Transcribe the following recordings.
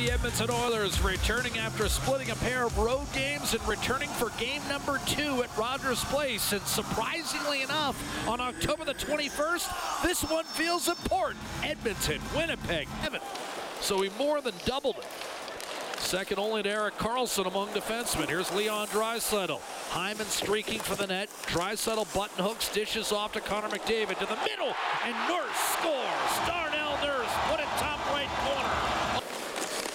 the Edmonton Oilers, returning after splitting a pair of road games and returning for game number two at Rogers Place. And surprisingly enough, on October the 21st, this one feels important. Edmonton, Winnipeg, Evan. So we more than doubled it. Second only to Erik Karlsson among defensemen. Here's Leon Draisaitl. Hyman streaking for the net. Draisaitl button hooks, dishes off to Connor McDavid to the middle, and Nurse scores. Darnell Nurse put it top right corner.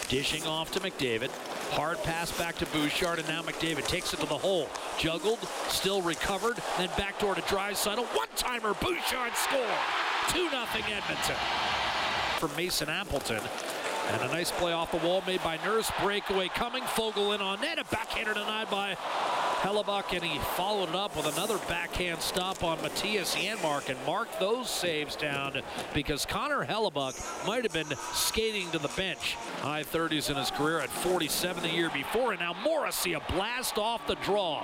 Dishing off to McDavid. Hard pass back to Bouchard, and now McDavid takes it to the hole. Juggled, still recovered, then backdoor to Draisaitl. One-timer, Bouchard score. 2-0 Edmonton. For Mason Appleton. And a nice play off the wall made by Nurse. Breakaway coming. Foegele in on net. A backhander denied by Hellebuyck, and he followed it up with another backhand stop on Mattias Janmark and marked those saves down because Connor Hellebuyck might have been skating to the bench. High 30s in his career at 47 the year before, and now Morrissey a blast off the draw.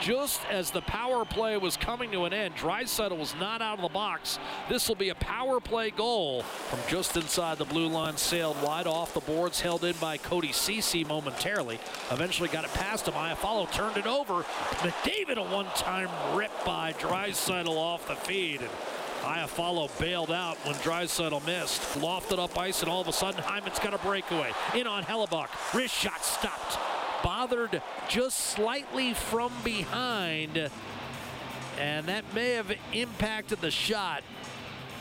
Just as the power play was coming to an end, Draisaitl was not out of the box. This will be a power play goal from just inside the blue line, sailed wide off the boards, held in by Cody Ceci momentarily. Eventually got it past him. Iafallo turned it over. McDavid a one-time rip by Draisaitl off the feed. And Iafallo bailed out when Draisaitl missed. Lofted up ice, and all of a sudden Hyman's got a breakaway. In on Hellebuyck. Wrist shot stopped bothered just slightly from behind, and that may have impacted the shot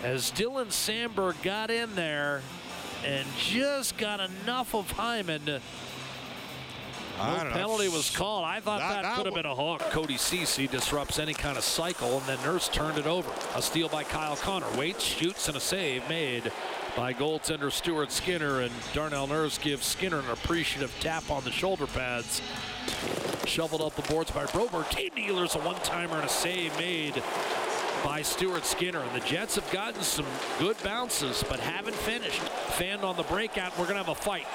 as Dylan Samberg got in there and just got enough of Hyman. No penalty know. was called. I thought that, that, that could have been a hook. Cody Ceci disrupts any kind of cycle, and then Nurse turned it over. A steal by Kyle Connor. Waits, shoots, and a save made by goaltender Stuart Skinner, and Darnell Nurse gives Skinner an appreciative tap on the shoulder pads. Shoveled up the boards by Broberg. Team dealers a one-timer and a save made by Stuart Skinner. And the Jets have gotten some good bounces, but haven't finished. Fanned on the breakout. We're to have a fight.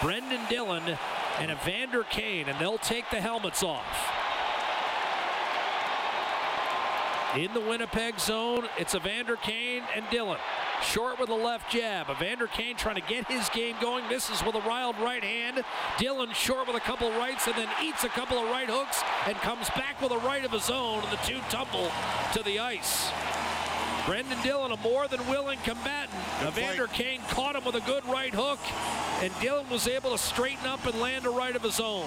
Brendan Dillon and Evander Kane, and they'll take the helmets off. In the Winnipeg zone, it's Evander Kane and Dillon. Short with a left jab. Evander Kane trying to get his game going. Misses with a wild right hand. Dillon short with a couple rights and then eats a couple of right hooks and comes back with a right of his own. And the two tumble to the ice. Brendan Dillon, a more than willing combatant. Good Evander fight. Kane caught him with a good right hook, and Dillon was able to straighten up and land a right of his own.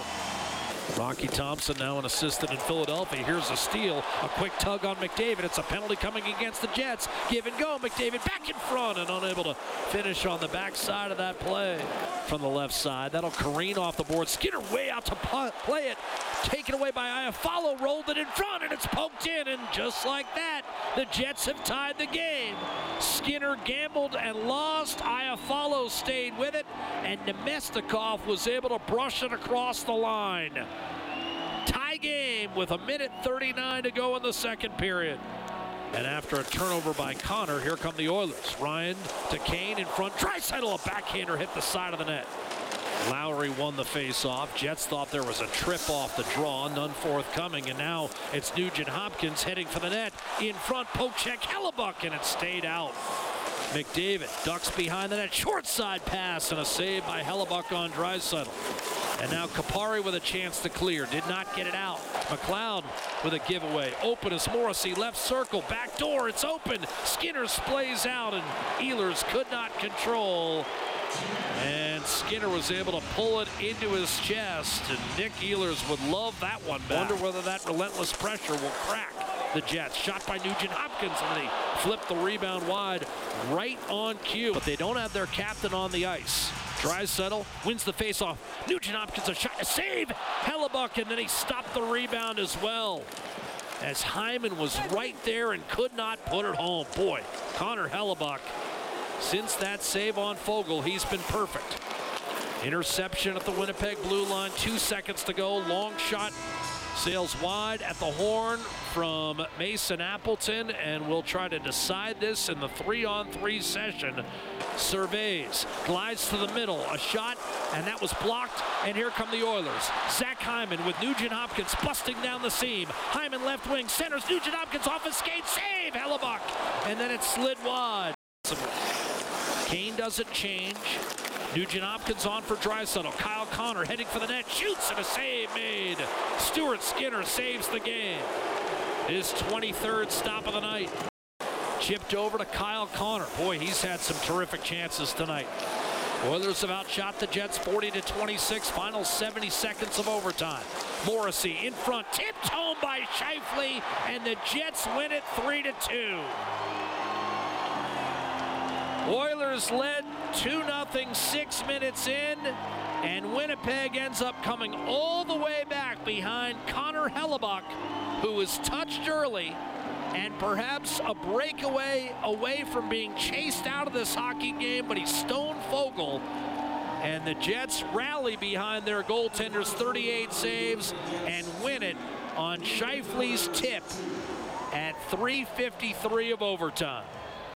Rocky Thompson now an assistant in Philadelphia. Here's a steal, a quick tug on McDavid. It's a penalty coming against the Jets. Give and go. McDavid back in front and unable to finish on the backside of that play from the left side. That'll careen off the board. Skinner way out to play it. Taken away by Iafallo. Rolled it in front and it's poked in. And just like that, the Jets have tied the game. Skinner gambled and lost. Iafallo stayed with it. And Namestnikov was able to brush it across the line tie game with a minute 39 to go in the second period. And after a turnover by Connor, here come the Oilers. Ryan to Kane in front. Draisaitl, a backhander hit the side of the net. Lowry won the face-off. Jets thought there was a trip off the draw, none forthcoming, and now it's Nugent Hopkins heading for the net. In front, poke check, Hellebuyck, and it stayed out. McDavid ducks behind the net, short side pass, and a save by Hellebuyck on Draisaitl. And now Kupari with a chance to clear. Did not get it out. McLeod with a giveaway. Open as Morrissey. Left circle. Back door. It's open. Skinner splays out and Ehlers could not control. And Skinner was able to pull it into his chest. And Nick Ehlers would love that one back. Wonder whether that relentless pressure will crack the Jets. Shot by Nugent Hopkins, and they flip the rebound wide right on cue. But they don't have their captain on the ice. Draisaitl, wins the faceoff. Nugent Hopkins a shot, a save. Hellebuyck, and then he stopped the rebound as well. As Hyman was right there and could not put it home. Boy, Connor Hellebuyck, since that save on Foegele, he's been perfect. Interception at the Winnipeg blue line, two seconds to go. Long shot sails wide at the horn from Mason Appleton, and we'll try to decide this in the three on three session surveys, glides to the middle, a shot, and that was blocked. And here come the Oilers. Zach Hyman with Nugent Hopkins busting down the seam. Hyman left wing, centers Nugent Hopkins off his skate, save Hellebuyck, and then it slid wide. Kane doesn't change. Nugent Hopkins on for Draisaitl. Kyle Connor heading for the net, shoots and a save made. Stuart Skinner saves the game. His 23rd stop of the night. Chipped over to Kyle Connor. Boy, he's had some terrific chances tonight. Oilers have outshot the Jets 40 to 26. Final 70 seconds of overtime. Morrissey in front, tipped home by Scheifele, and the Jets win it 3 to 2. Oilers led 2 0 six minutes in, and Winnipeg ends up coming all the way back behind Connor Hellebuyck, who was touched early and perhaps a breakaway away from being chased out of this hockey game, but he's Stone Foegele. And the Jets rally behind their goaltender's 38 saves and win it on Scheifele's tip at 3.53 of overtime.